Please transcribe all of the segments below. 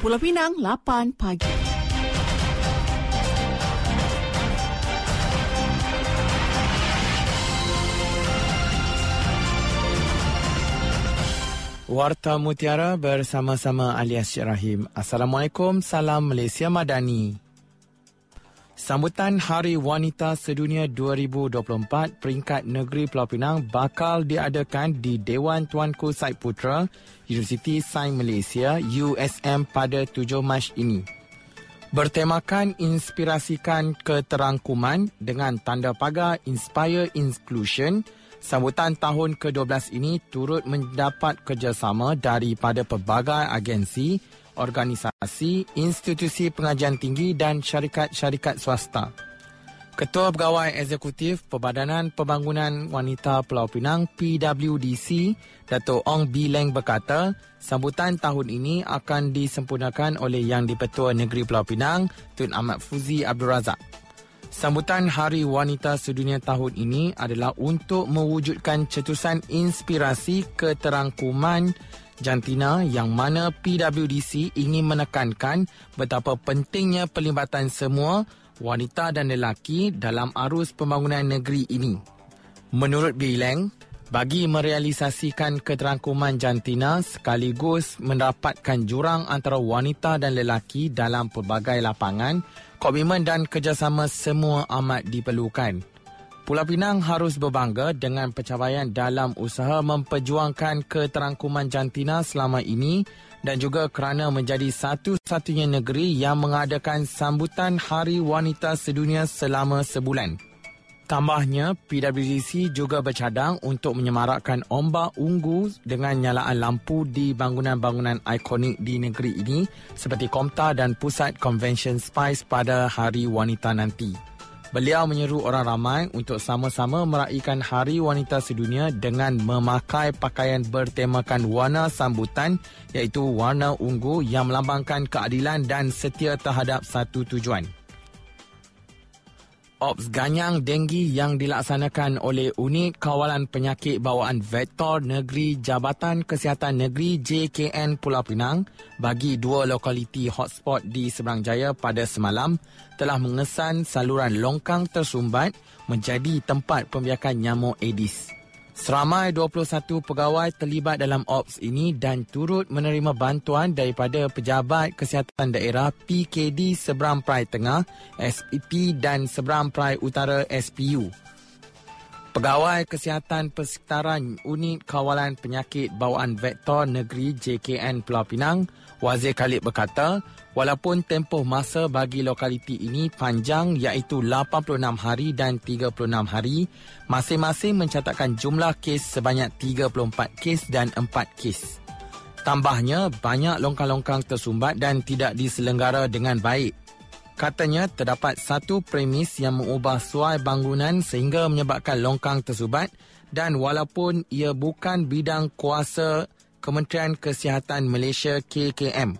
Pulau Pinang 8 pagi. Warta Mutiara bersama-sama Alias Syarahim. Assalamualaikum, salam Malaysia Madani. Sambutan Hari Wanita Sedunia 2024 peringkat negeri Pulau Pinang bakal diadakan di Dewan Tuanku Said Putra, Universiti Sains Malaysia, USM pada 7 Mac ini. Bertemakan inspirasikan keterangkuman dengan tanda pagar Inspire Inclusion, Sambutan tahun ke-12 ini turut mendapat kerjasama daripada pelbagai agensi, organisasi, institusi pengajian tinggi dan syarikat-syarikat swasta. Ketua Pegawai Eksekutif Perbadanan Pembangunan Wanita Pulau Pinang PWDC, Dato' Ong Bileng berkata, sambutan tahun ini akan disempurnakan oleh Yang di-Pertua Negeri Pulau Pinang, Tun Ahmad Fuzi Abdul Razak. Sambutan Hari Wanita Sedunia tahun ini adalah untuk mewujudkan cetusan inspirasi keterangkuman jantina yang mana PWDC ingin menekankan betapa pentingnya pelibatan semua wanita dan lelaki dalam arus pembangunan negeri ini. Menurut Bileng, bagi merealisasikan keterangkuman jantina sekaligus mendapatkan jurang antara wanita dan lelaki dalam pelbagai lapangan, komitmen dan kerjasama semua amat diperlukan. Pulau Pinang harus berbangga dengan pencapaian dalam usaha memperjuangkan keterangkuman jantina selama ini dan juga kerana menjadi satu-satunya negeri yang mengadakan sambutan Hari Wanita Sedunia selama sebulan. Tambahnya, PWDC juga bercadang untuk menyemarakkan ombak unggu dengan nyalaan lampu di bangunan-bangunan ikonik di negeri ini seperti Komta dan Pusat Convention Spice pada Hari Wanita nanti. Beliau menyeru orang ramai untuk sama-sama meraihkan Hari Wanita Sedunia dengan memakai pakaian bertemakan warna sambutan iaitu warna ungu yang melambangkan keadilan dan setia terhadap satu tujuan. Ops Ganyang Denggi yang dilaksanakan oleh Unit Kawalan Penyakit Bawaan Vektor Negeri Jabatan Kesihatan Negeri JKN Pulau Pinang bagi dua lokaliti hotspot di Seberang Jaya pada semalam telah mengesan saluran longkang tersumbat menjadi tempat pembiakan nyamuk Aedes. Seramai 21 pegawai terlibat dalam ops ini dan turut menerima bantuan daripada Pejabat Kesihatan Daerah PKD Seberang Perai Tengah, SPP dan Seberang Perai Utara SPU. Pegawai Kesihatan Persekitaran Unit Kawalan Penyakit Bawaan Vektor Negeri JKN Pulau Pinang, Wazir Khalid berkata, Walaupun tempoh masa bagi lokaliti ini panjang iaitu 86 hari dan 36 hari, masing-masing mencatatkan jumlah kes sebanyak 34 kes dan 4 kes. Tambahnya, banyak longkang-longkang tersumbat dan tidak diselenggara dengan baik. Katanya terdapat satu premis yang mengubah suai bangunan sehingga menyebabkan longkang tersumbat dan walaupun ia bukan bidang kuasa Kementerian Kesihatan Malaysia KKM,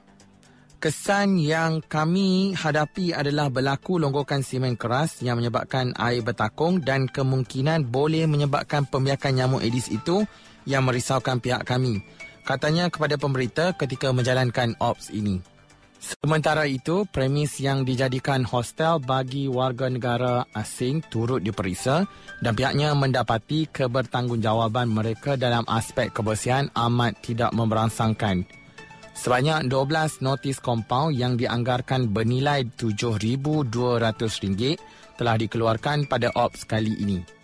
Kesan yang kami hadapi adalah berlaku longgokan simen keras yang menyebabkan air bertakung dan kemungkinan boleh menyebabkan pembiakan nyamuk Aedes itu yang merisaukan pihak kami. Katanya kepada pemberita ketika menjalankan ops ini. Sementara itu, premis yang dijadikan hostel bagi warga negara asing turut diperiksa dan pihaknya mendapati kebertanggungjawab mereka dalam aspek kebersihan amat tidak memberangsangkan. Sebanyak 12 notis kompaun yang dianggarkan bernilai RM7,200 telah dikeluarkan pada ops kali ini.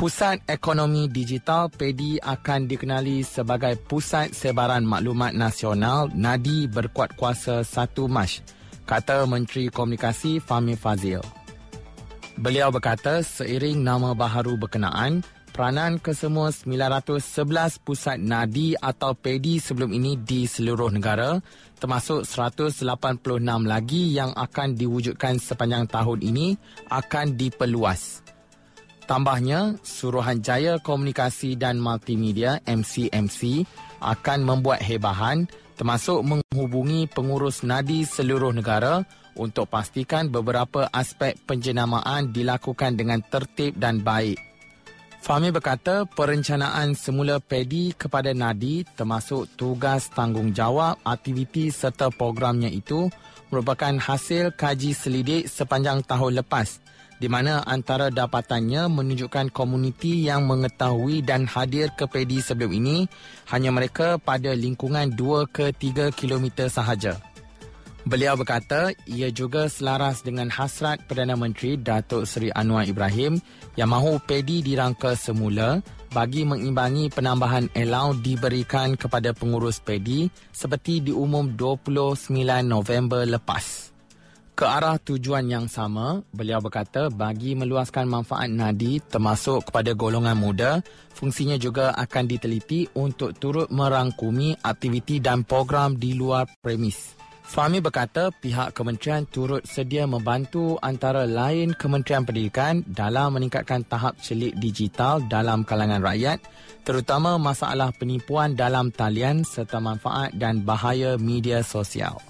Pusat Ekonomi Digital PEDI akan dikenali sebagai Pusat Sebaran Maklumat Nasional NADI berkuat kuasa 1 Mac, kata Menteri Komunikasi Fahmi Fazil. Beliau berkata seiring nama baharu berkenaan, peranan kesemua 911 pusat nadi atau pedi sebelum ini di seluruh negara termasuk 186 lagi yang akan diwujudkan sepanjang tahun ini akan diperluas. Tambahnya, Suruhanjaya Komunikasi dan Multimedia MCMC akan membuat hebahan termasuk menghubungi pengurus nadi seluruh negara untuk pastikan beberapa aspek penjenamaan dilakukan dengan tertib dan baik. Fahmi berkata perencanaan semula pedi kepada Nadi termasuk tugas tanggungjawab, aktiviti serta programnya itu merupakan hasil kaji selidik sepanjang tahun lepas di mana antara dapatannya menunjukkan komuniti yang mengetahui dan hadir ke pedi sebelum ini hanya mereka pada lingkungan 2 ke 3 kilometer sahaja. Beliau berkata ia juga selaras dengan hasrat Perdana Menteri Datuk Seri Anwar Ibrahim yang mahu pedi dirangka semula bagi mengimbangi penambahan elau diberikan kepada pengurus pedi seperti diumum 29 November lepas. Ke arah tujuan yang sama, beliau berkata bagi meluaskan manfaat nadi termasuk kepada golongan muda, fungsinya juga akan diteliti untuk turut merangkumi aktiviti dan program di luar premis. Fahmi berkata pihak kementerian turut sedia membantu antara lain Kementerian Pendidikan dalam meningkatkan tahap celik digital dalam kalangan rakyat terutama masalah penipuan dalam talian serta manfaat dan bahaya media sosial.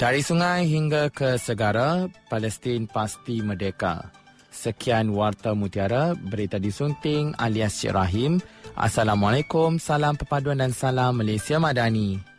Dari sungai hingga ke segara, Palestin pasti merdeka. Sekian Warta Mutiara, berita disunting alias Cik Rahim. Assalamualaikum, salam perpaduan dan salam Malaysia Madani.